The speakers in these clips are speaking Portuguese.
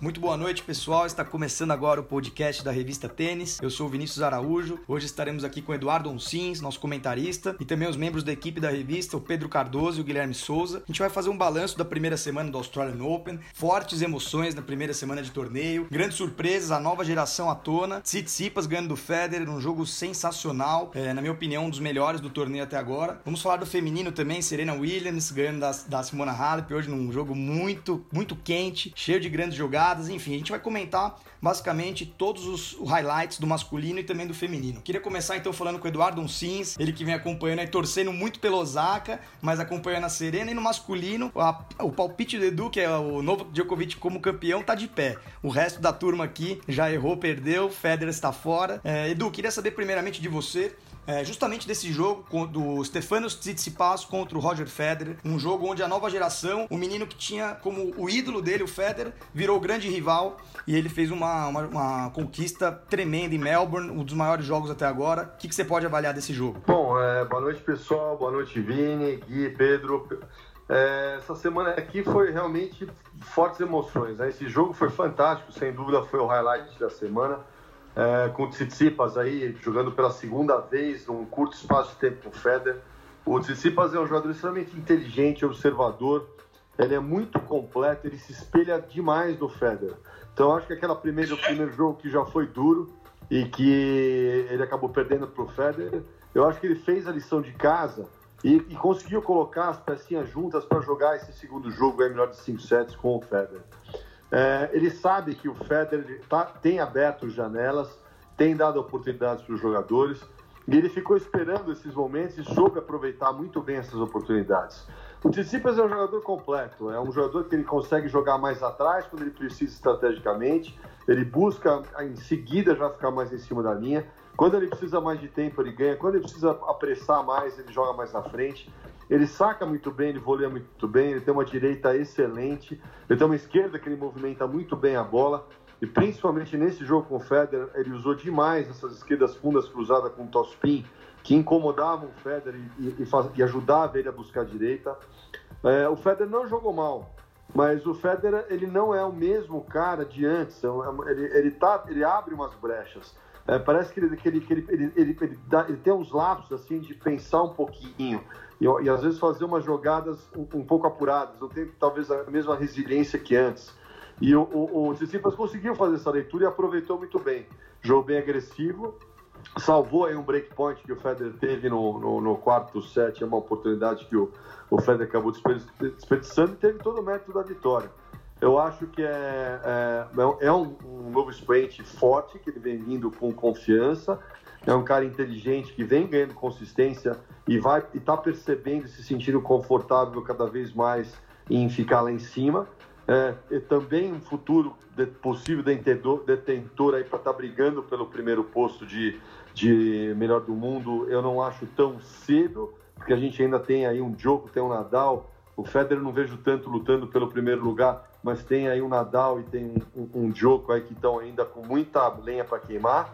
Muito boa noite, pessoal. Está começando agora o podcast da revista Tênis. Eu sou o Vinícius Araújo. Hoje estaremos aqui com o Eduardo Onsins, nosso comentarista, e também os membros da equipe da revista, o Pedro Cardoso e o Guilherme Souza. A gente vai fazer um balanço da primeira semana do Australian Open, fortes emoções na primeira semana de torneio, grandes surpresas, a nova geração à tona, Tsitsipas ganhando do Federer, um jogo sensacional, é, na minha opinião, um dos melhores do torneio até agora. Vamos falar do feminino também, Serena Williams ganhando da, da Simona Halep, hoje num jogo muito, muito quente, cheio de grandes jogadas, enfim, a gente vai comentar basicamente todos os highlights do masculino e também do feminino. Queria começar então falando com o Eduardo Uncins, ele que vem acompanhando e torcendo muito pelo Osaka, mas acompanhando a Serena e no masculino, a, o palpite do Edu, que é o novo Djokovic como campeão, tá de pé. O resto da turma aqui já errou, perdeu, Federer está fora. É, Edu, queria saber primeiramente de você é, justamente desse jogo do Stefanos Tsitsipas contra o Roger Federer, um jogo onde a nova geração, o menino que tinha como o ídolo dele, o Federer, virou o grande rival e ele fez uma, uma, uma conquista tremenda em Melbourne, um dos maiores jogos até agora. O que, que você pode avaliar desse jogo? Bom, é, boa noite pessoal, boa noite Vini, Gui, Pedro. É, essa semana aqui foi realmente fortes emoções. Né? Esse jogo foi fantástico, sem dúvida foi o highlight da semana é, com o Tsitsipas aí jogando pela segunda vez num curto espaço de tempo com o Federer. O Tsitsipas é um jogador extremamente inteligente, observador, ele é muito completo, ele se espelha demais no Federer. Então acho que aquele primeiro, primeiro jogo que já foi duro e que ele acabou perdendo para o Federer, eu acho que ele fez a lição de casa e, e conseguiu colocar as pecinhas juntas para jogar esse segundo jogo aí melhor de 5 sets com o Federer. É, ele sabe que o Federer tá, tem aberto janelas, tem dado oportunidades para os jogadores, e ele ficou esperando esses momentos e soube aproveitar muito bem essas oportunidades. O Tsitsipas é um jogador completo, é um jogador que ele consegue jogar mais atrás quando ele precisa estrategicamente, ele busca em seguida já ficar mais em cima da linha, quando ele precisa mais de tempo ele ganha, quando ele precisa apressar mais ele joga mais na frente. Ele saca muito bem, ele voleia muito bem, ele tem uma direita excelente, ele tem uma esquerda que ele movimenta muito bem a bola. E principalmente nesse jogo com o Federer, ele usou demais essas esquerdas fundas cruzadas com o topspin, que incomodavam o Federer e, e, e ajudava ele a buscar a direita. É, o Federer não jogou mal, mas o Federer ele não é o mesmo cara de antes. É ele, ele, tá, ele abre umas brechas. É, parece que, ele, que, ele, que ele, ele, ele, ele, dá, ele, tem uns lapsos assim de pensar um pouquinho e, e às vezes fazer umas jogadas um, um, pouco apuradas, não tem talvez a mesma resiliência que antes. E o, o, o Tsitsipas conseguiu fazer essa leitura e aproveitou muito bem. Jogo bem agressivo, salvou aí um breakpoint que o Federer teve no, no, no quarto set, é uma oportunidade que o, o Federer acabou desperdiçando e teve todo o mérito da vitória. Eu acho que é, é, é um, um, novo expoente forte, que ele vem vindo com confiança. É um cara inteligente que vem ganhando consistência e vai está percebendo, se sentindo confortável cada vez mais em ficar lá em cima. É, e também um futuro de, possível detentor, detentor aí para estar tá brigando pelo primeiro posto de, de melhor do mundo. Eu não acho tão cedo, porque a gente ainda tem aí um jogo, tem um Nadal o Federer não vejo tanto lutando pelo primeiro lugar, mas tem aí o Nadal e tem um, um, aí que estão ainda com muita lenha para queimar.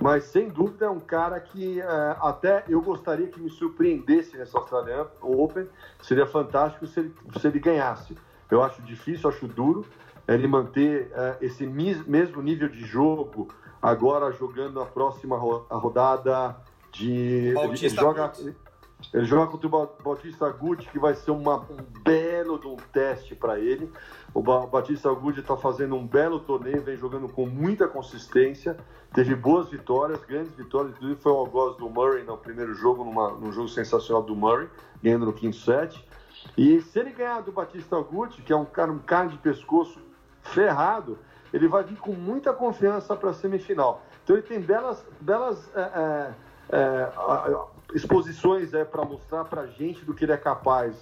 Mas sem dúvida é um cara que é, até eu gostaria que me surpreendesse nessa Australian Open. Seria fantástico se ele, se ele ganhasse. Eu acho difícil, acho duro ele manter é, esse mesmo nível de jogo agora jogando a próxima rodada de. Ele joga, ele joga contra o Batista Gucci, que vai ser uma, um belo de um teste para ele. O Batista Gucci está fazendo um belo torneio, vem jogando com muita consistência, teve boas vitórias, grandes vitórias, inclusive foi o algoz do Murray no primeiro jogo, numa, num jogo sensacional do Murray, ganhando no quinto set. E se ele ganhar do Batista Gucci, que é um cara, um cara de pescoço ferrado, ele vai vir com muita confiança para a semifinal. Então ele tem belas, belas é, é, é, exposições é, para mostrar para a gente do que ele é capaz.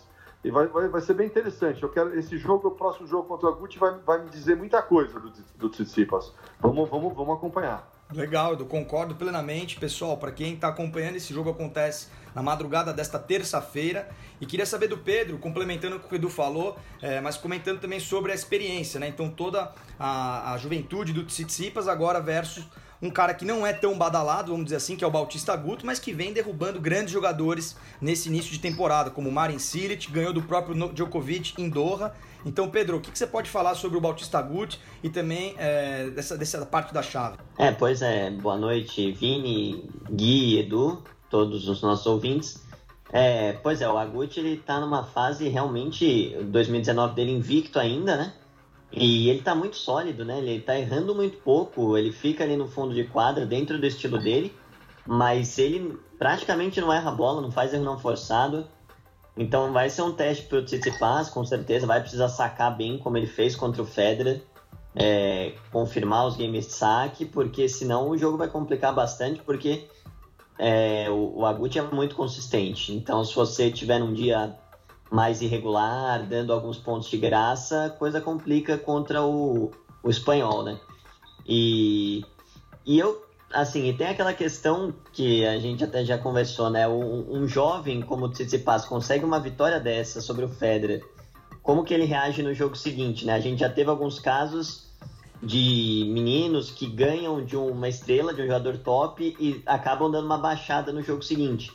E vai, vai, vai, ser bem interessante. Eu quero esse jogo, o próximo jogo contra o Gucci vai, vai me dizer muita coisa do, do Tsitsipas. Vamos, vamos, vamos acompanhar. Legal, eu concordo plenamente, pessoal. Para quem está acompanhando, esse jogo acontece na madrugada desta terça-feira. E queria saber do Pedro, complementando o que o Edu falou, é, mas comentando também sobre a experiência, né? Então, toda a, a juventude do Tsitsipas agora versus um cara que não é tão badalado, vamos dizer assim, que é o Bautista Guto, mas que vem derrubando grandes jogadores nesse início de temporada, como o Marin Cilic, ganhou do próprio Djokovic em Doha. Então, Pedro, o que, você pode falar sobre o Bautista Guto e também é, dessa, dessa parte da chave? É, pois é, boa noite, Vini, Gui, Edu, todos os nossos ouvintes. É, pois é, o Agut ele tá numa fase realmente 2019 dele invicto ainda, né? E ele tá muito sólido, né? Ele tá errando muito pouco, ele fica ali no fundo de quadra, dentro do estilo dele, mas ele praticamente não erra a bola, não faz erro não forçado. Então vai ser um teste pro Tsitsipas, com certeza, vai precisar sacar bem como ele fez contra o Federer, é, confirmar os games de saque, porque senão o jogo vai complicar bastante, porque é, o, o é muito consistente. Então se você tiver um dia mais irregular, dando alguns pontos de graça, coisa complica contra o, o espanhol, né? E, e eu, assim, e tem aquela questão que a gente até já conversou, né? Um, um jovem como o Tsitsipas consegue uma vitória dessa sobre o Federer, como que ele reage no jogo seguinte, né? A gente já teve alguns casos de meninos que ganham de uma estrela, de um jogador top e acabam dando uma baixada no jogo seguinte.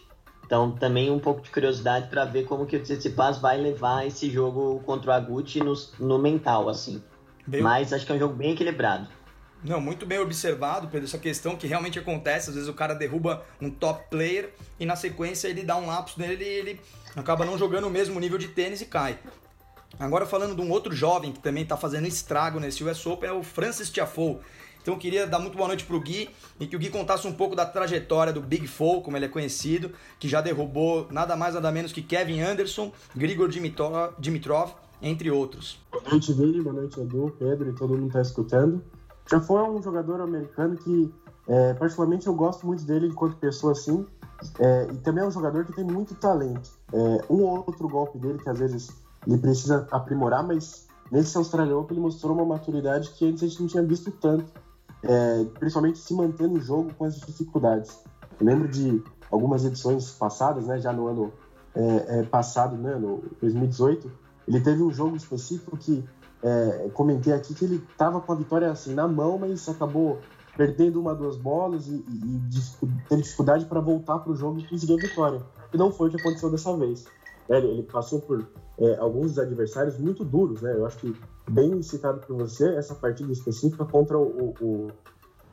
Então, também um pouco de curiosidade para ver como que o Tsitsipas vai levar esse jogo contra o Aguti no, no mental, assim. Bem... Mas acho que é um jogo bem equilibrado. Não, muito bem observado, Pedro, essa questão que realmente acontece. Às vezes o cara derruba um top player e na sequência ele dá um lapso nele e ele acaba não jogando o mesmo nível de tênis e cai. Agora falando de um outro jovem que também está fazendo estrago nesse US Open é o Francis Tiafoe. Então eu queria dar muito boa noite pro Gui e que o Gui contasse um pouco da trajetória do Big Four, como ele é conhecido, que já derrubou nada mais nada menos que Kevin Anderson, Grigor Dimitrov, entre outros. Boa noite, Vini, boa noite, Edu, Pedro e todo mundo que está escutando. Já foi um jogador americano que, é, particularmente, eu gosto muito dele enquanto pessoa assim, é, e também é um jogador que tem muito talento. É, um ou outro golpe dele que às vezes ele precisa aprimorar, mas nesse Australian Open ele mostrou uma maturidade que antes a gente não tinha visto tanto é, principalmente se manter no jogo com as dificuldades. Eu lembro de algumas edições passadas, né, já no ano é, é, passado, né, no 2018, ele teve um jogo específico que é, comentei aqui que ele estava com a vitória assim na mão, mas acabou perdendo uma, duas bolas e, e, e tendo dificuldade para voltar para o jogo e conseguir a vitória. E não foi o que aconteceu dessa vez. É, ele passou por é, alguns adversários muito duros, né? Eu acho que bem citado por você essa partida específica contra o, o,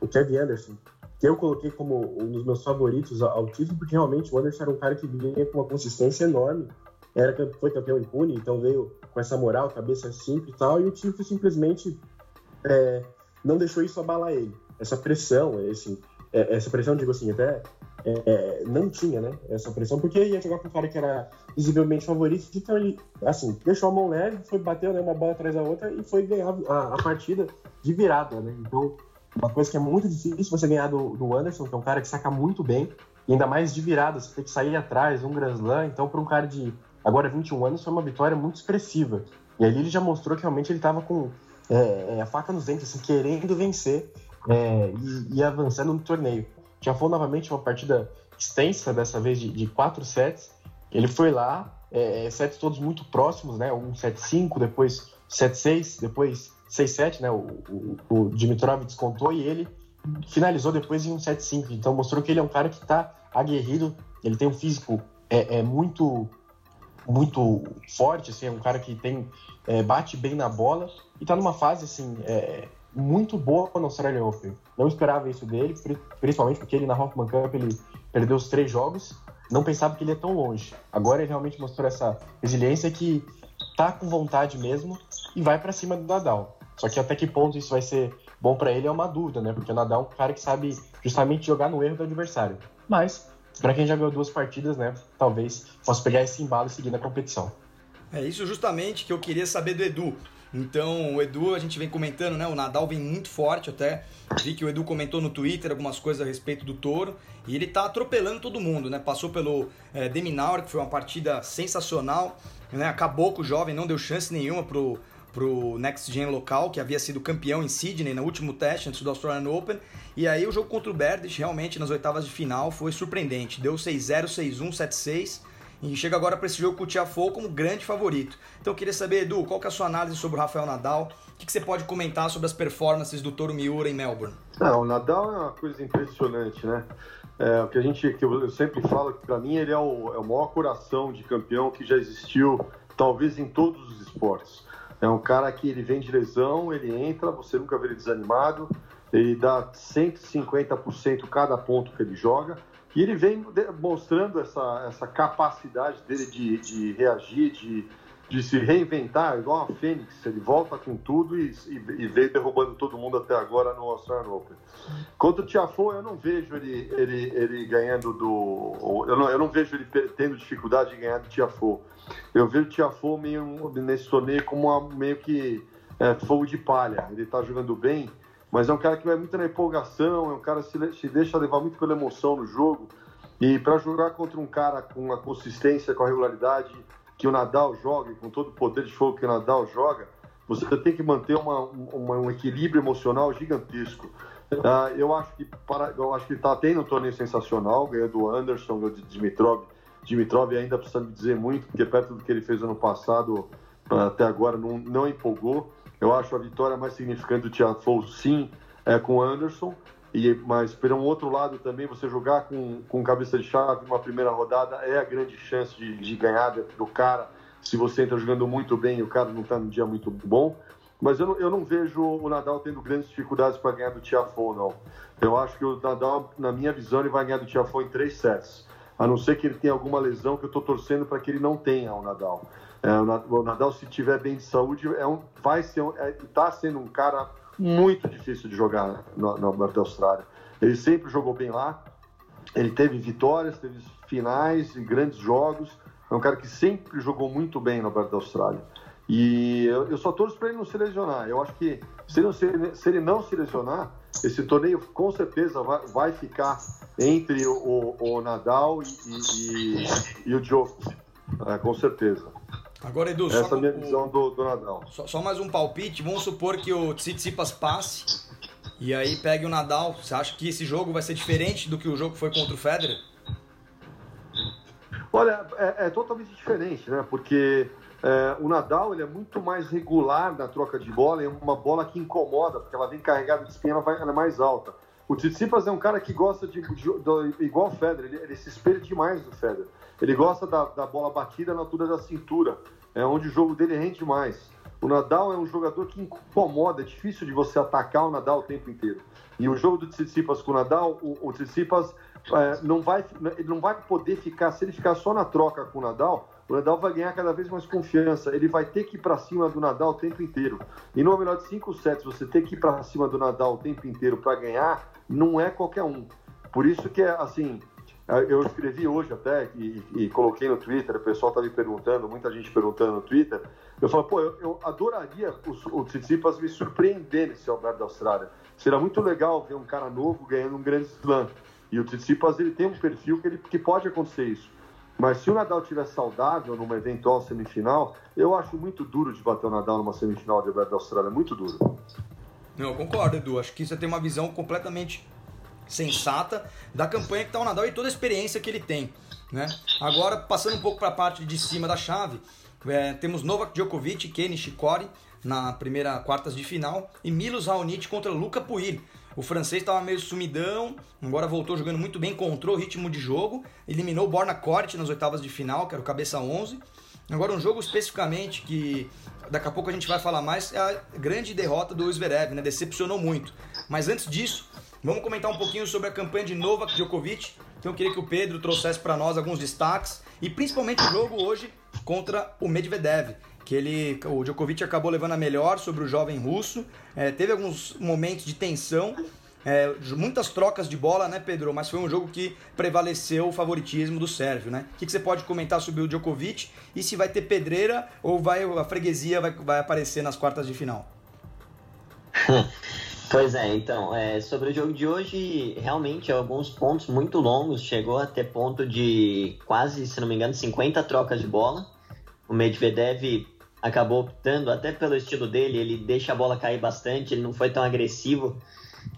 o Kevin Anderson, que eu coloquei como um dos meus favoritos ao título, porque realmente o Anderson era um cara que vinha com uma consistência enorme, era foi campeão impune, então veio com essa moral, cabeça simples e tal, e o time simplesmente é, não deixou isso abalar ele. Essa pressão, esse, é, essa pressão, digo assim, até é, não tinha, né, essa pressão, porque ia jogar com um cara que era visivelmente favorito, então ele, assim, deixou a mão leve, foi bateu né, uma bola atrás da outra e foi ganhar a, a partida de virada, né, então uma coisa que é muito difícil você ganhar do, do Anderson, que é um cara que saca muito bem, e ainda mais de virada, você tem que sair atrás, um Grand Slam, então para um cara de agora 21 anos foi uma vitória muito expressiva, e ali ele já mostrou que realmente ele estava com é, é, a faca nos dentes, assim, querendo vencer é, e, e avançando no torneio. Já foi novamente uma partida extensa, dessa vez de, de quatro sets. Ele foi lá, é, é sets todos muito próximos, né? Um 7-5, depois 7-6, depois 6-7, né? O, o, o Dimitrov descontou e ele finalizou depois em um 7-5. Então mostrou que ele é um cara que está aguerrido, ele tem um físico é, é muito muito forte, assim, é um cara que tem é, bate bem na bola e está numa fase assim é, muito boa no Australian Open. Não esperava isso dele, principalmente porque ele na Hoffman Cup ele perdeu os três jogos. Não pensava que ele ia tão longe. Agora ele realmente mostrou essa resiliência que tá com vontade mesmo e vai para cima do Nadal. Só que até que ponto isso vai ser bom para ele é uma dúvida, né? Porque o Nadal é um cara que sabe justamente jogar no erro do adversário. Mas para quem já ganhou duas partidas, né? Talvez possa pegar esse embalo e seguir na competição. É isso justamente que eu queria saber do Edu. Então, o Edu, a gente vem comentando, né? O Nadal vem muito forte até. Vi que o Edu comentou no Twitter algumas coisas a respeito do Toro. E ele tá atropelando todo mundo, né? Passou pelo é, Deminaur, que foi uma partida sensacional. Né? Acabou com o jovem, não deu chance nenhuma pro, pro Next Gen local, que havia sido campeão em Sydney no último teste antes do Australian Open. E aí o jogo contra o Berdych, realmente, nas oitavas de final, foi surpreendente. Deu 6-0, 6-1, 7-6 e chega agora para esse jogo com o Tiafoe como grande favorito. Então eu queria saber, Edu, qual que é a sua análise sobre o Rafael Nadal? O que, que você pode comentar sobre as performances do Toro Miura em Melbourne? Não, o Nadal é uma coisa impressionante, né? É, o que a gente, que eu sempre falo que para mim ele é o, é o maior coração de campeão que já existiu, talvez em todos os esportes. É um cara que ele vem de lesão, ele entra, você nunca vê ele desanimado, ele dá 150% cada ponto que ele joga. E ele vem mostrando essa, essa capacidade dele de, de reagir, de, de se reinventar, igual a Fênix. Ele volta com tudo e, e, e veio derrubando todo mundo até agora no Australian Open. Contra o Tiafoe, eu não vejo ele, ele, ele ganhando do. Eu não, eu não vejo ele tendo dificuldade de ganhar do Tiafoe. Eu vejo o Tiafoe meio nesse torneio como uma, meio que é, fogo de palha. Ele está jogando bem mas é um cara que vai muito na empolgação, é um cara que se, deixa levar muito pela emoção no jogo. E para jogar contra um cara com a consistência, com a regularidade que o Nadal joga, com todo o poder de fogo que o Nadal joga, você tem que manter uma, uma, um equilíbrio emocional gigantesco. Uh, eu acho que para, eu acho que está tendo um torneio sensacional, ganhou do Anderson, ganhou de Dimitrov. Dimitrov ainda precisa me dizer muito, porque perto do que ele fez ano passado, até agora não, não empolgou. Eu acho a vitória mais significante do Tiafoe, sim, é com o Anderson. E, mas, por um outro lado, também, você jogar com, com cabeça de chave uma primeira rodada é a grande chance de, de ganhar do cara. Se você entra jogando muito bem e o cara não está num dia muito bom. Mas eu não, eu não vejo o Nadal tendo grandes dificuldades para ganhar do Tiafoe, não. Eu acho que o Nadal, na minha visão, ele vai ganhar do Tiafoe em três sets. A não ser que ele tenha alguma lesão que eu estou torcendo para que ele não tenha, o Nadal. É, o Nadal, se tiver bem de saúde, é um, vai ser um, é, tá sendo um cara muito difícil de jogar no, no Aberto da Austrália. Ele sempre jogou bem lá, ele teve vitórias, teve finais e grandes jogos. É um cara que sempre jogou muito bem no Aberto da Austrália. E eu, eu só torço para ele não se lesionar. Eu acho que se ele, se, se ele não se lesionar, esse torneio com certeza vai, vai ficar entre o, o Nadal e, e, e, o Djokovic. É, com certeza. Agora, Edu, Essa é a minha visão do, do Nadal. Só, só, mais um palpite. Vamos supor que o Tsitsipas passe e aí pegue o Nadal. Você acha que esse jogo vai ser diferente do que o jogo foi contra o Federer? Olha, é, é totalmente diferente, né? Porque é, o Nadal ele é muito mais regular na troca de bola, é uma bola que incomoda, porque ela vem carregada de espinha, ela, vai, ela é mais alta. O Tsitsipas é um cara que gosta de, de, de igual o Federer, ele, ele, se espelha demais do Federer. Ele gosta da, da, bola batida na altura da cintura, é onde o jogo dele rende mais. O Nadal é um jogador que incomoda, é difícil de você atacar o Nadal o tempo inteiro. E o jogo do Tsitsipas com o Nadal, o, o Tsitsipas é, não, vai, ele não vai poder ficar, se ele ficar só na troca com o Nadal, o Nadal vai ganhar cada vez mais confiança. Ele vai ter que ir para cima do Nadal o tempo inteiro. E no melhor de cinco sets, você ter que ir para cima do Nadal o tempo inteiro para ganhar, não é qualquer um. Por isso que é assim. Eu escrevi hoje até e, e coloquei no Twitter, o pessoal está me perguntando, muita gente perguntando no Twitter. Eu falo, pô, eu, eu adoraria o, o Tsitsipas me surpreender nesse Alberto da Austrália. Será muito legal ver um cara novo ganhando um grande slam. E o Tsitsipas ele tem um perfil que, ele, que pode acontecer isso. Mas se o Nadal estiver saudável numa eventual semifinal, eu acho muito duro de bater o Nadal numa semifinal de Aberto da Austrália. Muito duro. Não, eu concordo, Edu. Acho que você tem uma visão completamente sensata da campanha que está o Nadal e toda a experiência que ele tem. Né? Agora, passando um pouco para a parte de cima da chave, é, temos Novak Djokovic Kenny Nishikori na primeira quartas de final e Milos Raonic contra Luca Puig. O francês estava meio sumidão, agora voltou jogando muito bem, encontrou o ritmo de jogo, eliminou Borna Corte nas oitavas de final, que era o cabeça 11. Agora um jogo especificamente que daqui a pouco a gente vai falar mais é a grande derrota do Zverev, né? Decepcionou muito. Mas antes disso, vamos comentar um pouquinho sobre a campanha de Novak Djokovic. Então eu queria que o Pedro trouxesse para nós alguns destaques e principalmente o jogo hoje contra o Medvedev que ele, o Djokovic acabou levando a melhor sobre o jovem russo. É, teve alguns momentos de tensão, é, muitas trocas de bola, né, Pedro? Mas foi um jogo que prevaleceu o favoritismo do Sérvio, né? O que, que você pode comentar sobre o Djokovic e se vai ter pedreira ou vai a freguesia vai, vai aparecer nas quartas de final? Pois é, então, é, sobre o jogo de hoje, realmente alguns pontos muito longos, chegou a ter ponto de quase, se não me engano, 50 trocas de bola. O Medvedev acabou optando, até pelo estilo dele, ele deixa a bola cair bastante, ele não foi tão agressivo,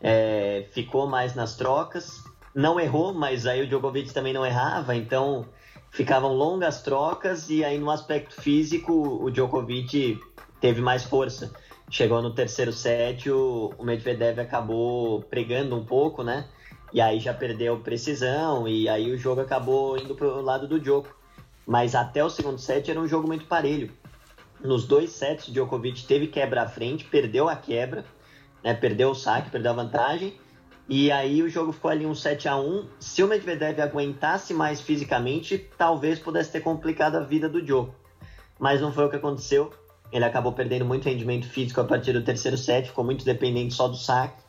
é, ficou mais nas trocas. Não errou, mas aí o Djokovic também não errava, então ficavam longas trocas e aí no aspecto físico o Djokovic teve mais força. Chegou no terceiro set, o, o Medvedev acabou pregando um pouco, né? E aí já perdeu precisão e aí o jogo acabou indo pro lado do Djoko. Mas até o segundo set era um jogo muito parelho. Nos dois sets, o Djokovic teve quebra à frente, perdeu a quebra, né? Perdeu o saque, perdeu a vantagem. E aí o jogo ficou ali um 7 a 1 Se o Medvedev aguentasse mais fisicamente, talvez pudesse ter complicado a vida do Djoko. Mas não foi o que aconteceu. Ele acabou perdendo muito rendimento físico a partir do terceiro set, ficou muito dependente só do saque.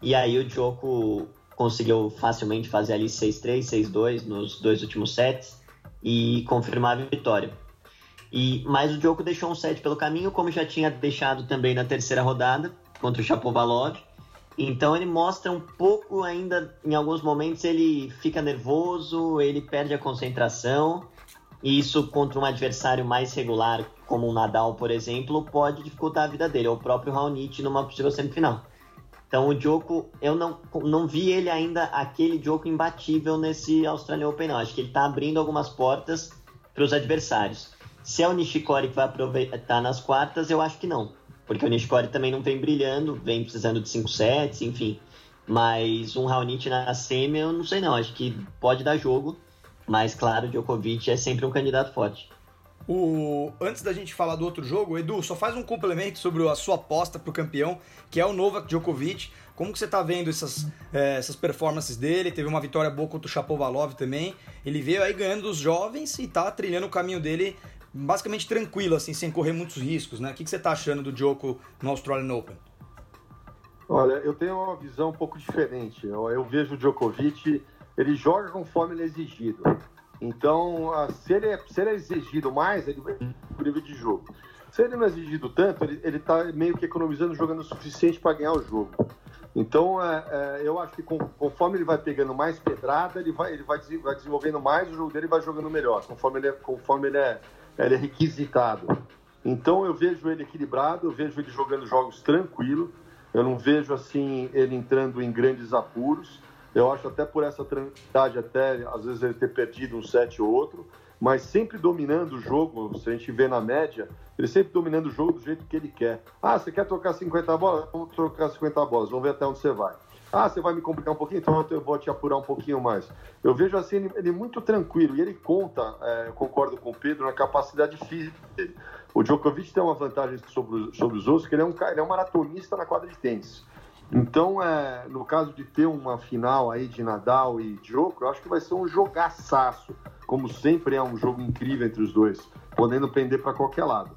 E aí o Djoko conseguiu facilmente fazer ali 6-3, 6-2 nos dois últimos sets e confirmar a vitória. E mas o Djoko deixou um set pelo caminho, como já tinha deixado também na terceira rodada contra o Chapovalov. Então ele mostra um pouco ainda, em alguns momentos ele fica nervoso, ele perde a concentração. E isso contra um adversário mais regular, como o Nadal, por exemplo, pode dificultar a vida dele, ou o próprio Raonic numa possível semifinal. Então o Djoko, eu não, não vi ele ainda aquele Djoko imbatível nesse Australian Open, não. Acho que ele está abrindo algumas portas para os adversários. Se é o Nishikori que vai aproveitar nas quartas, eu acho que não. Porque o Nishikori também não vem brilhando, vem precisando de 5 sets, enfim. Mas um Raonic na semi, eu não sei não. Acho que pode dar jogo. Mas, claro, Djokovic é sempre um candidato forte. O... Antes da gente falar do outro jogo, Edu, só faz um complemento sobre a sua aposta pro campeão, que é o Novak Djokovic. Como que você tá vendo essas, é, essas performances dele? Teve uma vitória boa contra o Chapovalov também. Ele veio aí ganhando dos jovens e tá trilhando o caminho dele basicamente tranquilo, assim, sem correr muitos riscos, né? O que, que você tá achando do Djoko no Australian Open? Olha, eu tenho uma visão um pouco diferente. Eu, eu vejo o Djokovic ele joga conforme ele é exigido. Então, se ele é, se ele é exigido mais, ele vai o nível de jogo. Se ele não é exigido tanto, ele está meio que economizando, jogando o suficiente para ganhar o jogo. Então, é, é, eu acho que com, conforme ele vai pegando mais pedrada, ele vai, ele vai, vai desenvolvendo mais o jogo dele e vai jogando melhor, conforme ele é, conforme ele é, ele é requisitado. Então, eu vejo ele equilibrado, eu vejo ele jogando jogos tranquilo, eu não vejo assim ele entrando em grandes apuros. Eu acho até por essa tranquilidade, até às vezes ele ter perdido um set ou outro, mas sempre dominando o jogo, se a gente vê na média, ele sempre dominando o jogo do jeito que ele quer. Ah, você quer trocar 50 bolas? Vamos trocar 50 bolas, vamos ver até onde você vai. Ah, você vai me complicar um pouquinho? Então eu vou te apurar um pouquinho mais. Eu vejo assim, ele, ele muito tranquilo e ele conta, é, concordo com o Pedro, na capacidade física dele. O Djokovic tem uma vantagem sobre, sobre os outros, que ele é, um, ele é um maratonista na quadra de tênis. Então, é, no caso de ter uma final aí de Nadal e Djokovic, eu acho que vai ser um jogaçaço, como sempre é um jogo incrível entre os dois, podendo pender para qualquer lado.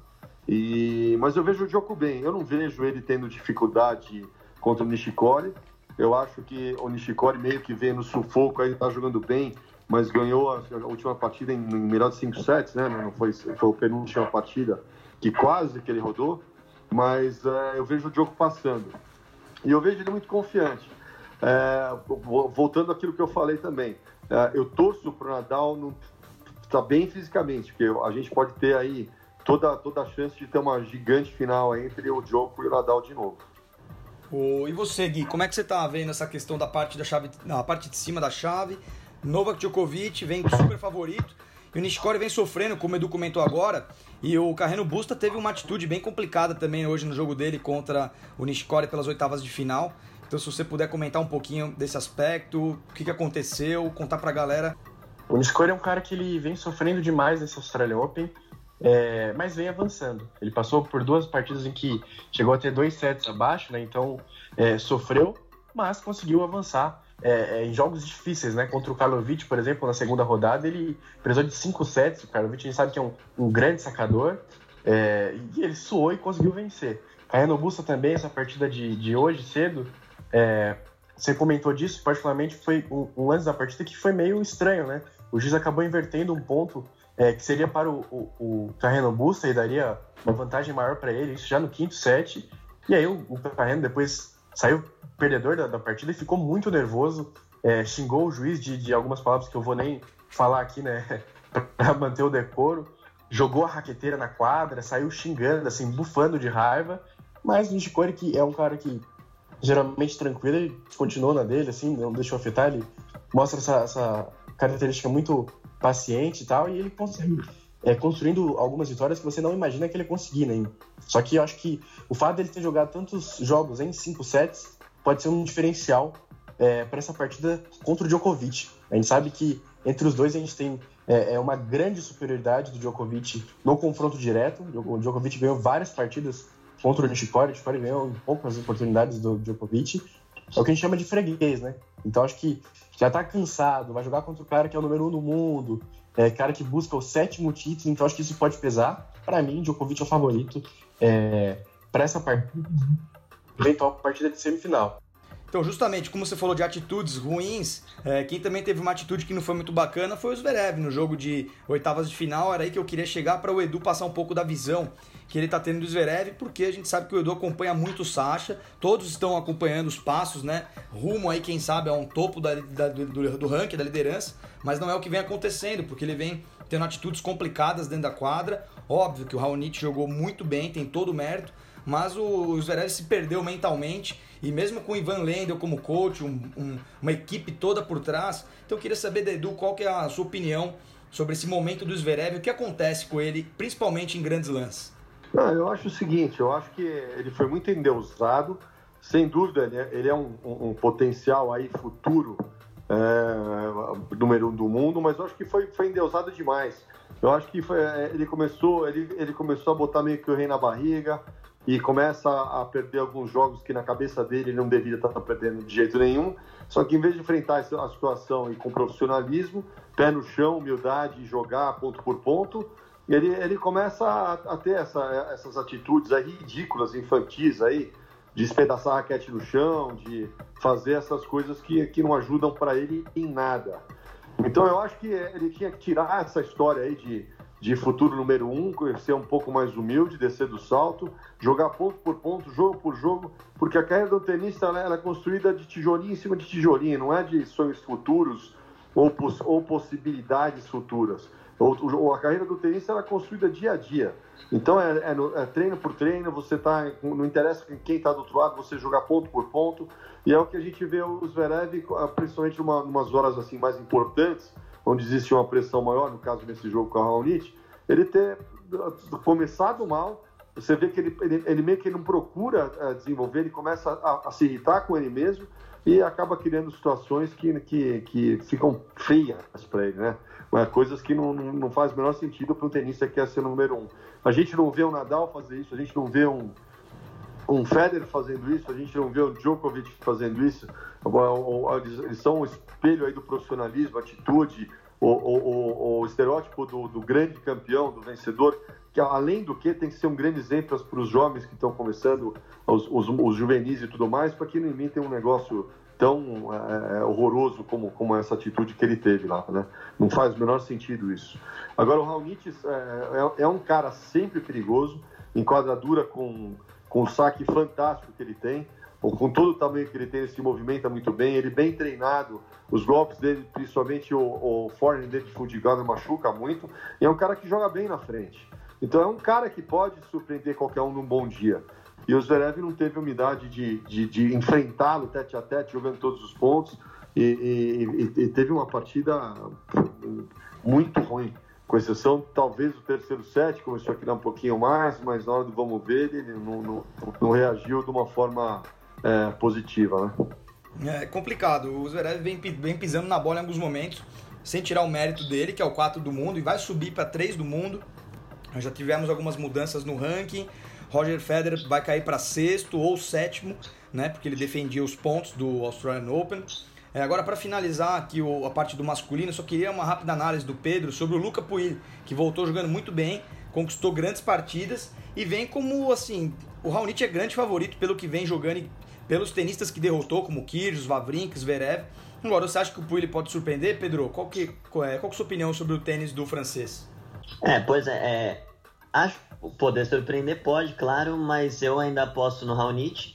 E, mas eu vejo o Djokovic bem, eu não vejo ele tendo dificuldade contra o Nishikori. Eu acho que o Nishikori meio que vem no sufoco aí, tá jogando bem, mas ganhou a, última partida em, em melhor de 5 sets, né? Não foi, foi a penúltima partida que quase que ele rodou, mas é, eu vejo o Djokovic passando. E eu vejo ele muito confiante. É, voltando àquilo que eu falei também, é, eu torço para o Nadal estar tá bem fisicamente, porque a gente pode ter aí toda, toda a chance de ter uma gigante final entre o Djokovic e o Nadal de novo. E você, Gui, como é que você está vendo essa questão da parte da chave, na parte de cima da chave? Novak Djokovic vem super favorito. E o Nishikori vem sofrendo, como o Edu comentou agora. E o Carreno Busta teve uma atitude bem complicada também hoje no jogo dele contra o Nishikori pelas oitavas de final. Então, se você puder comentar um pouquinho desse aspecto, o que, que aconteceu, contar pra galera. O Nishikori é um cara que ele vem sofrendo demais nesse Australian Open, é, mas vem avançando. Ele passou por duas partidas em que chegou a ter dois sets abaixo, né? Então é, sofreu, mas conseguiu avançar é, é, em jogos difíceis, né? Contra o Karlovic, por exemplo, na segunda rodada, ele precisou de 5 sets. O Karlovic a gente sabe que é um, um grande sacador. É, e ele suou e conseguiu vencer. Caiano Busta também, essa partida de, de hoje, cedo, é, você comentou disso, particularmente foi um, um, lance da partida que foi meio estranho, né? O juiz acabou invertendo um ponto é, que seria para o, o, o Carreno Busta e daria uma vantagem maior para ele, isso já no quinto set. E aí o, o Carreno depois saiu perdedor da, da partida e ficou muito nervoso. É, xingou o juiz de, de, algumas palavras que eu vou nem falar aqui, né? para manter o decoro. Jogou a raqueteira na quadra, saiu xingando, assim, bufando de raiva. Mas o Nishikori, que é um cara que geralmente tranquilo, ele continuou na dele, assim, não deixou afetar. Ele mostra essa, essa característica muito paciente e tal, e ele consegue é, construindo algumas vitórias que você não imagina que ele conseguir, né? Só que eu acho que o fato dele ter jogado tantos jogos em cinco sets pode ser um diferencial é, para essa partida contra o Djokovic. A gente sabe que entre os dois a gente tem é, é uma grande superioridade do Djokovic no confronto direto. O Djokovic ganhou várias partidas contra o Nishikori, o Nishikori ganhou poucas oportunidades do Djokovic. É o que a gente chama de freguês, né? Então acho que já tá cansado, vai jogar contra o cara que é o número um do mundo, é cara que busca o sétimo título, então acho que isso pode pesar. Para mim, Djokovic é o favorito é, para essa partida, eventual partida de semifinal. Então, justamente, como você falou de atitudes ruins, é, quem também teve uma atitude que não foi muito bacana foi o Zverev no jogo de oitavas de final. Era aí que eu queria chegar para o Edu passar um pouco da visão que ele está tendo do Zverev, porque a gente sabe que o Edu acompanha muito o Sasha, todos estão acompanhando os passos, né? Rumo aí, quem sabe, a um topo da, da, do, do ranking, da liderança, mas não é o que vem acontecendo, porque ele vem tendo atitudes complicadas dentro da quadra. Óbvio que o Raonic jogou muito bem, tem todo o mérito, mas o, Zverev se perdeu mentalmente e mesmo com o Ivan Lendl como coach, um, um, uma equipe toda por trás. Então eu queria saber, Edu, qual que é a sua opinião sobre esse momento do Zverev, o que acontece com ele, principalmente em grandes lances? Não, eu acho o seguinte, eu acho que ele foi muito endeusado, sem dúvida, ele é, ele é um, um, potencial aí futuro é, número um do mundo, mas eu acho que foi, foi endeusado demais. Eu acho que foi, é, ele começou ele, ele começou a botar meio que o rei na barriga, e começa a perder alguns jogos que na cabeça dele ele não deveria estar perdendo de jeito nenhum. Só que em vez de enfrentar a situação e com profissionalismo, pé no chão, humildade, jogar ponto por ponto, ele, ele começa a, a ter essa, essas atitudes aí ridículas, infantis aí, de espedaçar a raquete no chão, de fazer essas coisas que, que não ajudam para ele em nada. Então eu acho que ele tinha que tirar essa história aí de de futuro número um, ser um pouco mais humilde, descer do salto, jogar ponto por ponto, jogo por jogo, porque a carreira do tenista ela é construída de tijolinho em cima de tijolinho, não é de sonhos futuros ou, poss ou possibilidades futuras. Ou, ou, a carreira do tenista é construída dia a dia. Então é, é, é treino por treino, você tá, não interessa quem está do outro lado, você jogar ponto por ponto. E é o que a gente vê os Zverev, principalmente em umas horas assim mais importantes, onde existe uma pressão maior, no caso desse jogo com a Raonic, ele ter começado mal, você vê que ele, ele, ele meio que não procura uh, desenvolver, ele começa a, a, se irritar com ele mesmo e acaba criando situações que, que, que ficam feias para ele, né? Coisas que não, não, não faz o menor sentido para um tenista que quer ser número um. A gente não vê o Nadal fazer isso, a gente não vê um, um Federer fazendo isso, a gente não vê o Djokovic fazendo isso. Eles são um espelho aí do profissionalismo, atitude, o, o, o, estereótipo do, do, grande campeão, do vencedor, que além do que tem que ser um grande exemplo para os jovens que estão começando, os, os, os, juvenis e tudo mais, para que não imitem um negócio tão é, é, horroroso como, como essa atitude que ele teve lá, né? Não faz o menor sentido isso. Agora, o Raonic é, é, é um cara sempre perigoso, enquadradura com, com o saque fantástico que ele tem, com todo o tamanho que ele tem, ele se movimenta muito bem, ele bem treinado, os golpes dele, principalmente o, o forehand dele de Fudigano machuca muito, e é um cara que joga bem na frente. Então é um cara que pode surpreender qualquer um num bom dia. E o Zverev não teve umidade de, de, de enfrentá-lo tete a tete, jogando todos os pontos, e, e, e, teve uma partida muito ruim, com exceção talvez do terceiro set, começou a criar um pouquinho mais, mas na hora do vamos ver, ele não, não, não reagiu de uma forma é, positiva, né? É complicado. O Zverev vem, vem pisando na bola em alguns momentos, sem tirar o mérito dele, que é o 4 do mundo, e vai subir para 3 do mundo. Já tivemos algumas mudanças no ranking. Roger Federer vai cair para sexto ou sétimo, né? Porque ele defendia os pontos do Australian Open. É, agora, para finalizar aqui o, a parte do masculino, só queria uma rápida análise do Pedro sobre o Luca Puig, que voltou jogando muito bem, conquistou grandes partidas e vem como, assim, o Raonic é grande favorito pelo que vem jogando e pelos tenistas que derrotou, como Kyrgios, Vavrinka, Zverev. Agora, você acha que o Puig pode surpreender, Pedro? Qual que, qual é, qual que é a sua opinião sobre o tênis do francês? É, pois é, é acho poder surpreender pode, claro, mas eu ainda aposto no Raonic.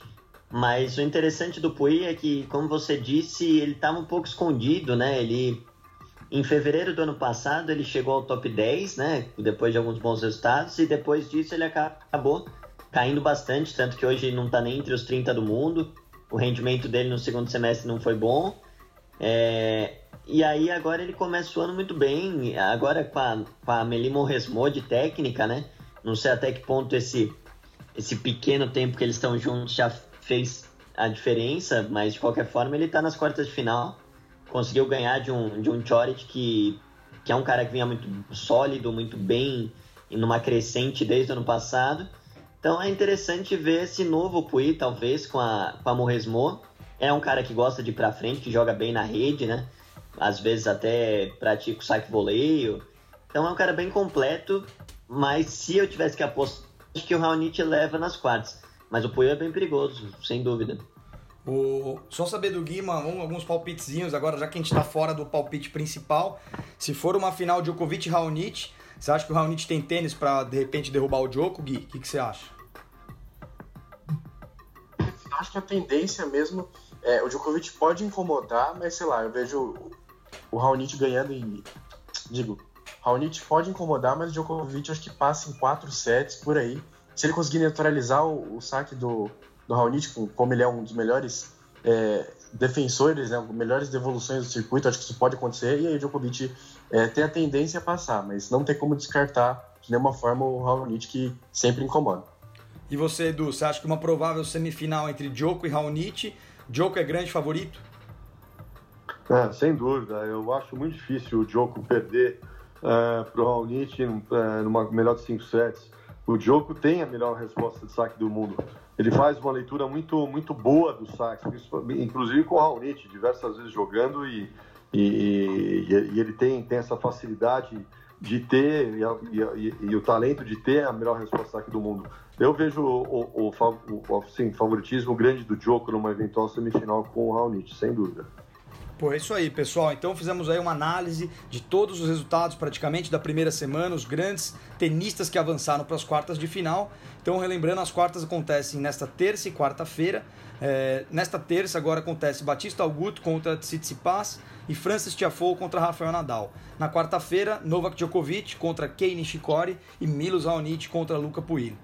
Mas o interessante do Puig é que, como você disse, ele estava um pouco escondido, né? Ele em fevereiro do ano passado ele chegou ao top 10, né? Depois de alguns bons resultados, e depois disso ele acabou caindo bastante, tanto que hoje não está nem entre os 30 do mundo. O rendimento dele no segundo semestre não foi bom. É, E aí agora ele começa o ano muito bem, agora com a, com a Melimo de técnica, né? Não sei até que ponto esse, esse pequeno tempo que eles estão juntos já fez a diferença, mas de qualquer forma ele tá nas quartas de final. Conseguiu ganhar de um, de um Choric que, que é um cara que vinha muito sólido, muito bem, numa crescente desde o ano passado. Então é interessante ver esse novo Pui, talvez, com a, com a Morresmo. É um cara que gosta de ir pra frente, que joga bem na rede, né? Às vezes até pratica o saque voleio. Então é um cara bem completo, mas se eu tivesse que apostar, acho que o Raonic leva nas quartas. Mas o Puyo é bem perigoso, sem dúvida. O... Só saber do Guima, alguns palpitezinhos agora, já que a gente está fora do palpite principal. Se for uma final Djokovic e Raonic, você acha que o Raonic tem tênis para de repente derrubar o Djoko, Gui? O que, que você acha? Acho que a tendência mesmo é o Djokovic pode incomodar, mas sei lá, eu vejo o Raonic ganhando em. Digo, Raonic pode incomodar, mas o Djokovic acho que passa em 4 sets por aí. Se ele conseguir neutralizar o, o saque do, do Raonic, como ele é um dos melhores é, defensores, né, melhores devoluções do circuito, acho que isso pode acontecer, e aí o Djokovic é, tem a tendência a passar, mas não tem como descartar de nenhuma forma o Raonic que sempre incomoda. E você, Edu, você acha que uma provável semifinal entre Djoko e Raonic, Djoko é grande favorito? É, sem dúvida, eu acho muito difícil o Djoko perder é, para o Raonic é, numa melhor de 5 sets. O Djoko tem a melhor resposta de saque do mundo. Ele faz uma leitura muito, muito boa do saque, inclusive com o Raonic, diversas vezes jogando e, e, e, ele tem, tem essa facilidade de ter e, e, e, o talento de ter a melhor resposta aqui do mundo. Eu vejo o, o, o, o assim, favoritismo grande do Djoko numa eventual semifinal com o Raonic, sem dúvida. Pô, é isso aí, pessoal. Então fizemos aí uma análise de todos os resultados praticamente da primeira semana, os grandes tenistas que avançaram para as quartas de final. Então, relembrando, as quartas acontecem nesta terça e quarta-feira. É, nesta terça agora acontece Batista Augusto contra Tsitsipas e Francis Tiafoe contra Rafael Nadal. Na quarta-feira, Novak Djokovic contra Kei Nishikori e Milos Raonic contra Luca Puig.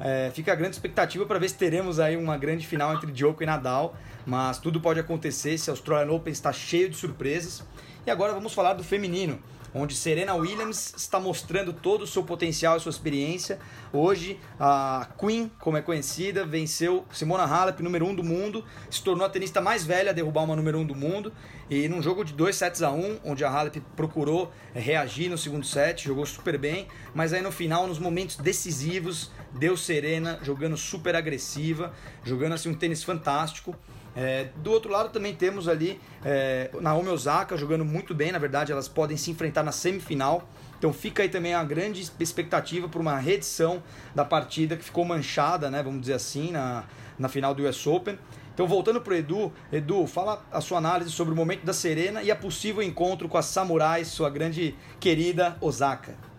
É, fica a grande expectativa para ver se teremos aí uma grande final entre Djoko e Nadal mas tudo pode acontecer. Esse Australian Open está cheio de surpresas. E agora vamos falar do feminino, onde Serena Williams está mostrando todo o seu potencial e sua experiência. Hoje, a Queen, como é conhecida, venceu Simona Halep, número 1 um do mundo, se tornou a tenista mais velha a derrubar uma número 1 um do mundo. E num jogo de 2 sets a 1, um, onde a Halep procurou é, reagir no segundo set, jogou super bem, mas aí no final, nos momentos decisivos, deu Serena jogando super agressiva, jogando assim um tênis fantástico. É, do outro lado também temos ali é, Naomi Osaka jogando muito bem, na verdade elas podem se enfrentar na semifinal. Então fica aí também a grande expectativa por uma reedição da partida que ficou manchada, né, vamos dizer assim, na, na final do US Open. Então voltando para o Edu, Edu, fala a sua análise sobre o momento da Serena e a possível encontro com a Samurai, sua grande querida Osaka.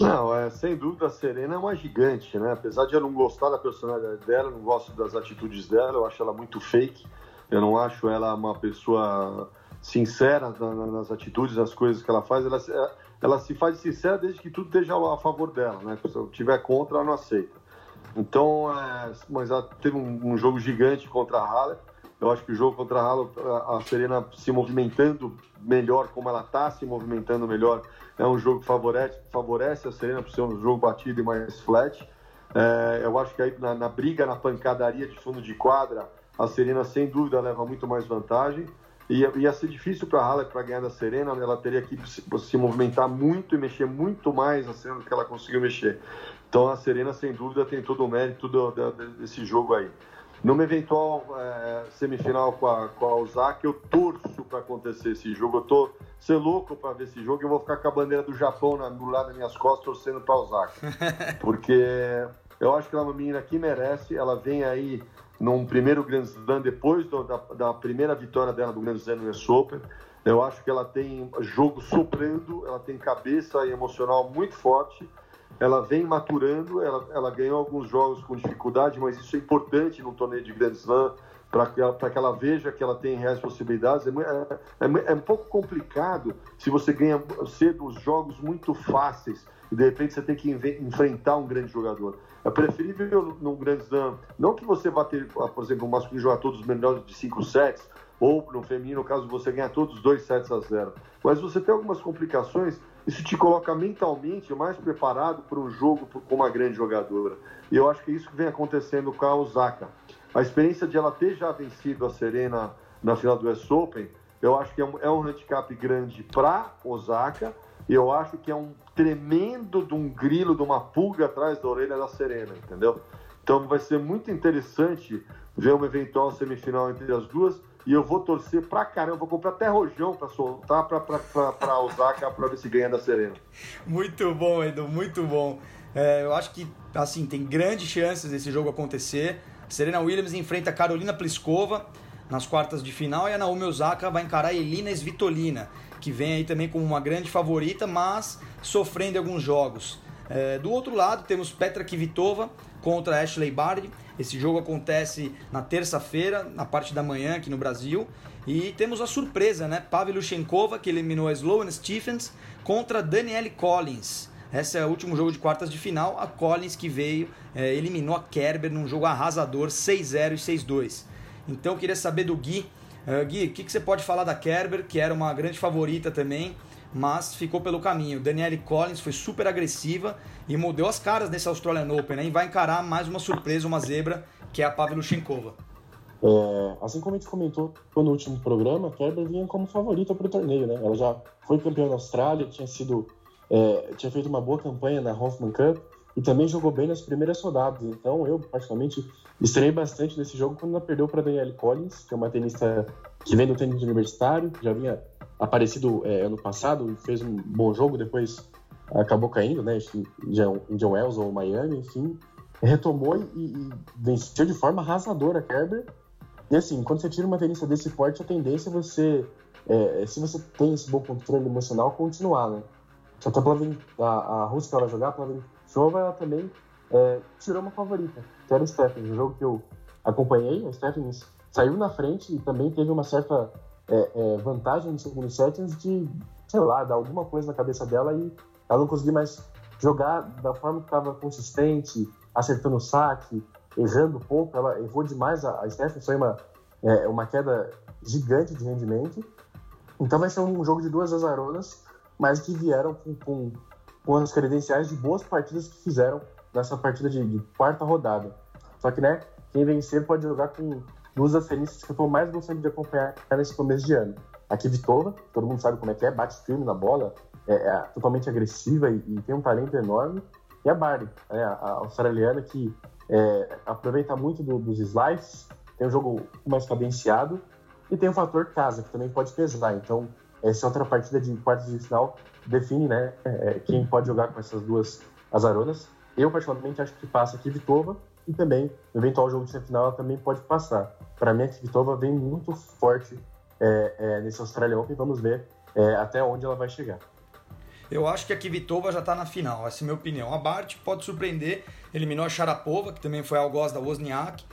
Não, é, sem dúvida a Serena é uma gigante, né? Apesar de eu não gostar da personalidade dela, não gosto das atitudes dela, eu acho ela muito fake. Eu não acho ela uma pessoa sincera nas atitudes, nas coisas que ela faz. Ela, ela se faz sincera desde que tudo esteja a favor dela, né? Se eu tiver contra, ela não aceita. Então, é, mas ela teve um, um, jogo gigante contra a Halle. Eu acho que o jogo contra a Halle, a Serena se movimentando melhor, como ela está se movimentando melhor, é um jogo que favorece, favorece a Serena por ser um jogo batido e mais flat. É, eu acho que aí na, na, briga, na pancadaria de fundo de quadra, a Serena sem dúvida leva muito mais vantagem. E ia ser difícil para a Halle para ganhar da Serena, ela teria que se, se, movimentar muito e mexer muito mais a Serena do que ela conseguiu mexer. Então a Serena sem dúvida tem todo o mérito do, do, desse jogo aí. Numa eventual é, semifinal com a, com a Osaka, eu torço para acontecer esse jogo. Eu tô ser louco para ver esse jogo. Eu vou ficar com a bandeira do Japão na, do lado das minhas costas, torcendo para Osaka. Porque eu acho que ela é uma menina que merece. Ela vem aí num primeiro Grand Slam, depois do, da, da, primeira vitória dela do Grand Slam no US Open. Eu acho que ela tem jogo soprando, ela tem cabeça e emocional muito forte ela vem maturando, ela, ela ganhou alguns jogos com dificuldade, mas isso é importante no torneio de Grand Slam, para que, ela, que ela veja que ela tem reais possibilidades. É, é, é, é, um pouco complicado se você ganha cedo os jogos muito fáceis e de repente você tem que enfrentar um grande jogador. É preferível num Grand Slam, não que você vá ter, por exemplo, o masculino jogar todos os melhores de cinco sets, ou no feminino, caso você ganhe todos os dois sets a zero. Mas você tem algumas complicações, isso te coloca mentalmente mais preparado para um jogo com uma grande jogadora. E eu acho que é isso que vem acontecendo com a Osaka. A experiência de ela ter já vencido a Serena na final do US Open, eu acho que é um, é um handicap grande para Osaka, e eu acho que é um tremendo de um grilo, de uma pulga atrás da orelha da Serena, entendeu? Então vai ser muito interessante ver uma eventual semifinal entre as duas. E eu vou torcer pra caramba, vou comprar até rojão pra soltar pra, pra, pra, pra Osaka pra ver se ganha da Serena. Muito bom, Edu, muito bom. É, eu acho que, assim, tem grandes chances desse jogo acontecer. Serena Williams enfrenta a Carolina Pliskova nas quartas de final e a Naomi Osaka vai encarar a Elina Svitolina, que vem aí também como uma grande favorita, mas sofrendo alguns jogos. É, do outro lado, temos Petra Kvitova contra Ashley Barty. Esse jogo acontece na terça-feira, na parte da manhã aqui no Brasil. E temos a surpresa, né? Pavel Lushenkova, que eliminou a Sloane Stephens, contra Danielle Collins. Esse é o último jogo de quartas de final. A Collins que veio, é, eliminou a Kerber num jogo arrasador 6-0 e 6-2. Então eu queria saber do Gui. Uh, Gui, o que, que você pode falar da Kerber, que era uma grande favorita também? Mas ficou pelo caminho. Danielle Collins foi super agressiva e mudou as caras nesse Australian Open né? e vai encarar mais uma surpresa, uma zebra, que é a Pavlyuchenkova. É, assim como a gente comentou no último programa, a Kerber vinha como favorita para o torneio, né? Ela já foi campeã da Austrália, tinha sido, é, tinha feito uma boa campanha na Hoffman Cup e também jogou bem nas primeiras rodadas. Então eu, particularmente, estranhei bastante desse jogo quando ela perdeu para Danielle Collins, que é uma tenista que vem do tênis universitário, já vinha aparecido é, ano passado, fez um bom jogo, depois acabou caindo, né? John Wells ou Miami, enfim. Retomou e, e, venceu de forma arrasadora a Kerber. E assim, quando você tira uma tenista desse porte, a tendência é você, é, se você tem esse bom controle emocional, continuar, né? Só que a, a, a Rússia que ela vai jogar, a Plavin ela também é, tirou uma favorita, que era o Stephens, um jogo que eu acompanhei. A Stephens saiu na frente e também teve uma certa é, é, vantagem no segundo set antes de, sei lá, dar alguma coisa na cabeça dela e ela não conseguir mais jogar da forma que estava consistente, acertando o saque, errando pouco. Ela errou demais. A, Stephanie foi uma, é, uma queda gigante de rendimento. Então vai ser um jogo de duas azaronas, mas que vieram com, com, com as credenciais de boas partidas que fizeram nessa partida de, de quarta rodada. Só que, né, quem vencer pode jogar com duas das tenistas que eu estou mais gostando de acompanhar nesse começo de ano. A Kvitova, todo mundo sabe como é que é, bate firme na bola, é, é totalmente agressiva e, e, tem um talento enorme. E a Bari, né, a, australiana que é, aproveita muito do, dos slices, tem um jogo mais cadenciado e tem o fator casa, que também pode pesar. Então, essa outra partida de quartos de final define né, é, quem pode jogar com essas duas azaronas. Eu, particularmente, acho que passa a Kvitova e também, no eventual jogo de semifinal, ela também pode passar. Para mim, a Kvitova vem muito forte é, é, nesse Australian Open. Vamos ver é, até onde ela vai chegar. Eu acho que a Kvitova já está na final, essa é a minha opinião. A Bart pode surpreender, eliminou a Sharapova, que também foi algoz da Wozniak,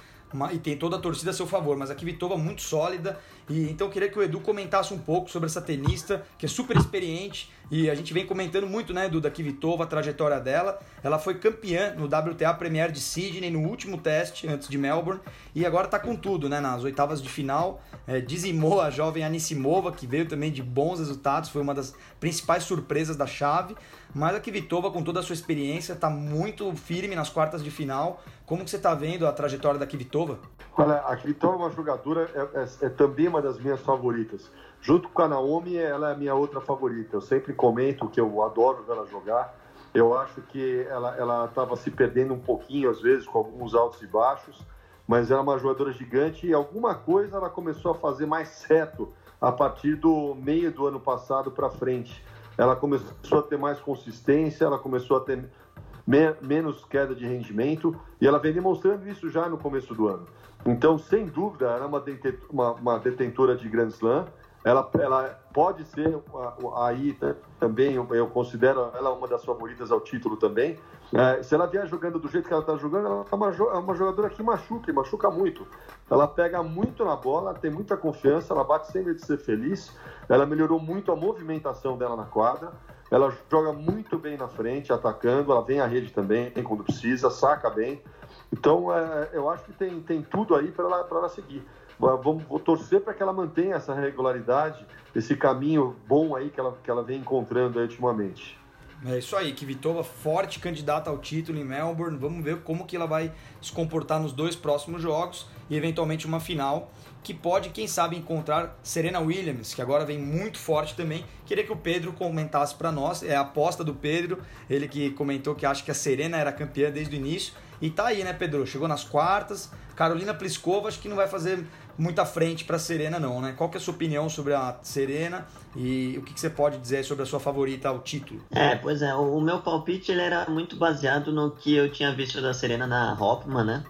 e tem toda a torcida a seu favor, mas a Kvitova muito sólida, e então eu queria que o Edu comentasse um pouco sobre essa tenista, que é super experiente, e a gente vem comentando muito, né, Edu, da Kvitova, a trajetória dela. Ela foi campeã no WTA Premier de Sydney no último teste, antes de Melbourne, e agora tá com tudo, né, nas oitavas de final. É, dizimou a jovem Anissimova, que veio também de bons resultados, foi uma das principais surpresas da chave. Mas a Kvitova, com toda a sua experiência, está muito firme nas quartas de final. Como que você está vendo a trajetória da Kvitova? Olha, a Kvitova é uma jogadora, é, é, é, também uma das minhas favoritas. Junto com a Naomi, ela é a minha outra favorita. Eu sempre comento que eu adoro ver ela jogar. Eu acho que ela estava se perdendo um pouquinho, às vezes, com alguns altos e baixos, mas ela é uma jogadora gigante e alguma coisa ela começou a fazer mais certo a partir do meio do ano passado para frente ela começou a ter mais consistência, ela começou a ter me menos queda de rendimento e ela vem demonstrando isso já no começo do ano. Então, sem dúvida, ela é uma, uma, uma detentora de Grand Slam ela, ela pode ser aí também, eu considero ela uma das favoritas ao título também. É, se ela vier jogando do jeito que ela está jogando, ela é uma, é uma jogadora que machuca, e machuca muito. Ela pega muito na bola, tem muita confiança, ela bate sem medo de ser feliz. Ela melhorou muito a movimentação dela na quadra. Ela joga muito bem na frente, atacando. Ela vem à rede também, quando precisa, saca bem. Então, é, eu acho que tem, tem tudo aí para ela, ela seguir. vamos vou torcer para que ela mantenha essa regularidade, esse caminho bom aí que ela, que ela vem encontrando ultimamente. É isso aí, Kvitova forte candidata ao título em Melbourne. Vamos ver como que ela vai se comportar nos dois próximos jogos e eventualmente uma final que pode, quem sabe, encontrar Serena Williams, que agora vem muito forte também. Queria que o Pedro comentasse para nós, é a aposta do Pedro, ele que comentou que acha que a Serena era campeã desde o início. E tá aí, né, Pedro? Chegou nas quartas. Carolina Pliskova acho que não vai fazer muita frente para Serena não, né? Qual que é a sua opinião sobre a Serena e o que, que, você pode dizer sobre a sua favorita ao título? É, pois é, o meu palpite ele era muito baseado no que eu tinha visto da Serena na Hopman, né?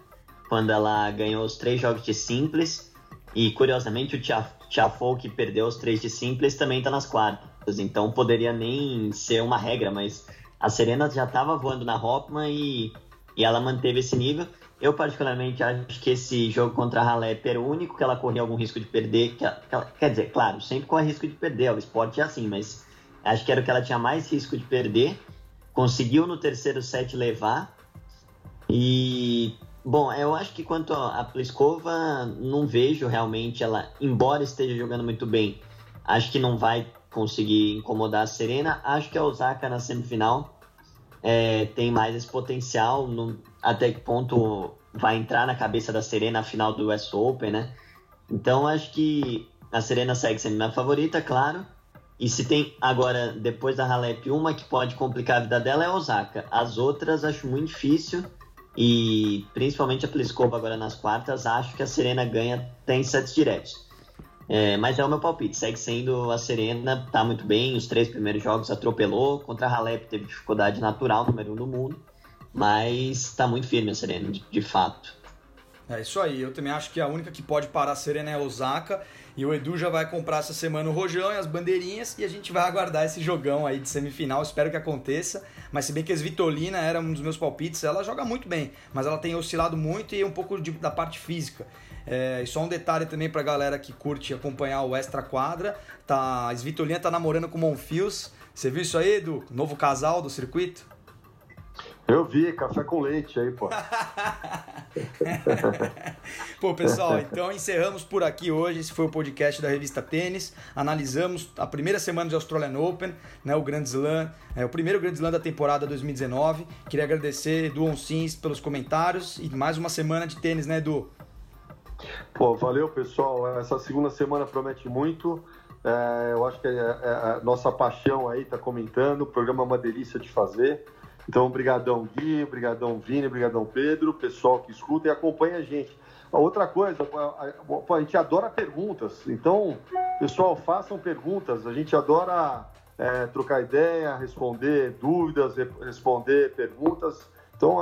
Quando ela ganhou os três jogos de simples e curiosamente o Tiafoe que perdeu os três de simples também tá nas quartas, então poderia nem ser uma regra, mas a Serena já estava voando na Hopman e, e ela manteve esse nível. Eu, particularmente, acho que esse jogo contra a Halep era o único que ela corria algum risco de perder. Que ela, que ela, quer dizer, claro, sempre corre risco de perder, o esporte é assim, mas acho que era o que ela tinha mais risco de perder. Conseguiu no terceiro set levar. E, bom, eu acho que quanto a Pliskova, não vejo realmente ela, embora esteja jogando muito bem, acho que não vai conseguir incomodar a Serena. Acho que a Osaka na semifinal é, tem mais esse potencial. No, até que ponto vai entrar na cabeça da Serena a final do US Open, né? Então acho que a Serena segue sendo minha favorita, claro. E se tem agora, depois da Halep, uma que pode complicar a vida dela é a Osaka. As outras acho muito difícil. E principalmente a Pliskova agora nas quartas, acho que a Serena ganha tem sets diretos. É, mas é o meu palpite, segue sendo a Serena, tá muito bem, os três primeiros jogos atropelou, contra a Halep teve dificuldade natural, número um do mundo, mas tá muito firme a Serena, de, de fato. É isso aí, eu também acho que a única que pode parar a Serena é a Osaka. E o Edu já vai comprar essa semana o rojão e as bandeirinhas e a gente vai aguardar esse jogão aí de semifinal, espero que aconteça. Mas se bem que a Svitolina era um dos meus palpites, ela joga muito bem, mas ela tem oscilado muito e um pouco de, da parte física. É, e só um detalhe também pra galera que curte acompanhar o Extra Quadra, tá, a Svitolina tá namorando com o Monfios. Você viu isso aí, Edu? Novo casal do circuito? Eu vi, café com leite aí, pô. pô, pessoal, então encerramos por aqui hoje. Esse foi o podcast da revista Tênis. Analisamos a primeira semana de Australian Open, né, o Grand Slam, é, o primeiro Grand Slam da temporada 2019. Queria agradecer Edu Onsins pelos comentários e mais uma semana de tênis, né, Edu? Pô, valeu, pessoal. Essa segunda semana promete muito. É, eu acho que é, é, a nossa paixão aí tá comentando. O programa é uma delícia de fazer. Então, brigadão Gui, brigadão Vini, brigadão Pedro, pessoal que escuta e acompanha a gente. Outra coisa, a, a gente adora perguntas, então, pessoal, façam perguntas, a gente adora é, trocar ideia, responder dúvidas, responder perguntas. Então,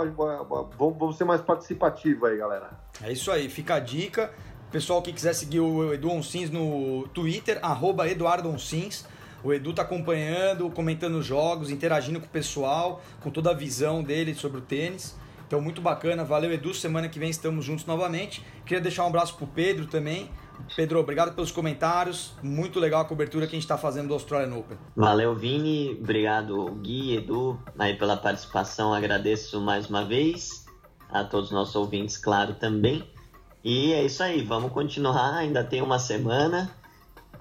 vamos ser mais participativo aí, galera. É isso aí, fica a dica. Pessoal que quiser seguir o Edu Onsins no Twitter, arroba Eduardo Onsins. O Edu tá acompanhando, comentando jogos, interagindo com o pessoal, com toda a visão dele sobre o tênis. Então, muito bacana. Valeu, Edu. Semana que vem estamos juntos novamente. Queria deixar um abraço pro Pedro também. Pedro, obrigado pelos comentários. Muito legal a cobertura que a gente está fazendo do Australian Open. Valeu, Vini. Obrigado, Gui, Edu, aí pela participação. Agradeço mais uma vez. A todos os nossos ouvintes, claro, também. E é isso aí. Vamos continuar. Ainda tem uma semana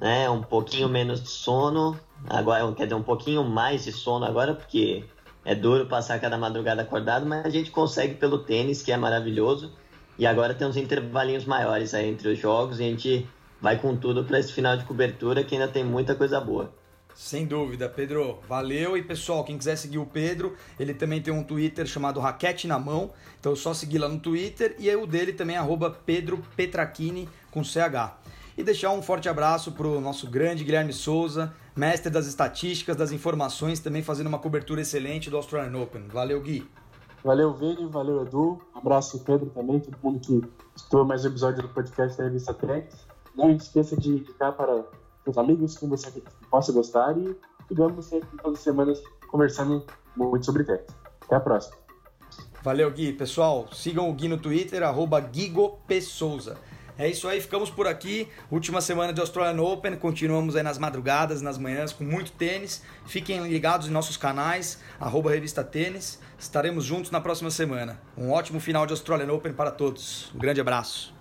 né? Um pouquinho menos de sono, agora quer dizer, um pouquinho mais de sono agora, porque é duro passar cada madrugada acordado, mas a gente consegue pelo tênis, que é maravilhoso. E agora tem uns intervalinhos maiores aí entre os jogos e a gente vai com tudo para esse final de cobertura que ainda tem muita coisa boa. Sem dúvida, Pedro. Valeu. E pessoal, quem quiser seguir o Pedro, ele também tem um Twitter chamado Raquete na Mão. Então é só seguir lá no Twitter. E aí o dele também é Pedro Petrachini com CH. E deixar um forte abraço para o nosso grande Guilherme Souza, mestre das estatísticas, das informações, também fazendo uma cobertura excelente do Australian Open. Valeu, Gui. Valeu, Vini, valeu, Edu. Abraço, Pedro, também, todo mundo que escutou mais um episódio do podcast da revista Tracks. Não esqueça de indicar para os amigos que você possa gostar e vamos sempre todas as semanas conversando muito sobre tech. Até a próxima. Valeu, Gui. Pessoal, sigam o Gui no Twitter, arroba Guigo P. Souza. É isso aí, ficamos por aqui. Última semana de Australian Open, continuamos aí nas madrugadas, nas manhãs, com muito tênis. Fiquem ligados em nossos canais, arroba Revista Tênis. Estaremos juntos na próxima semana. Um ótimo final de Australian Open para todos. Um grande abraço.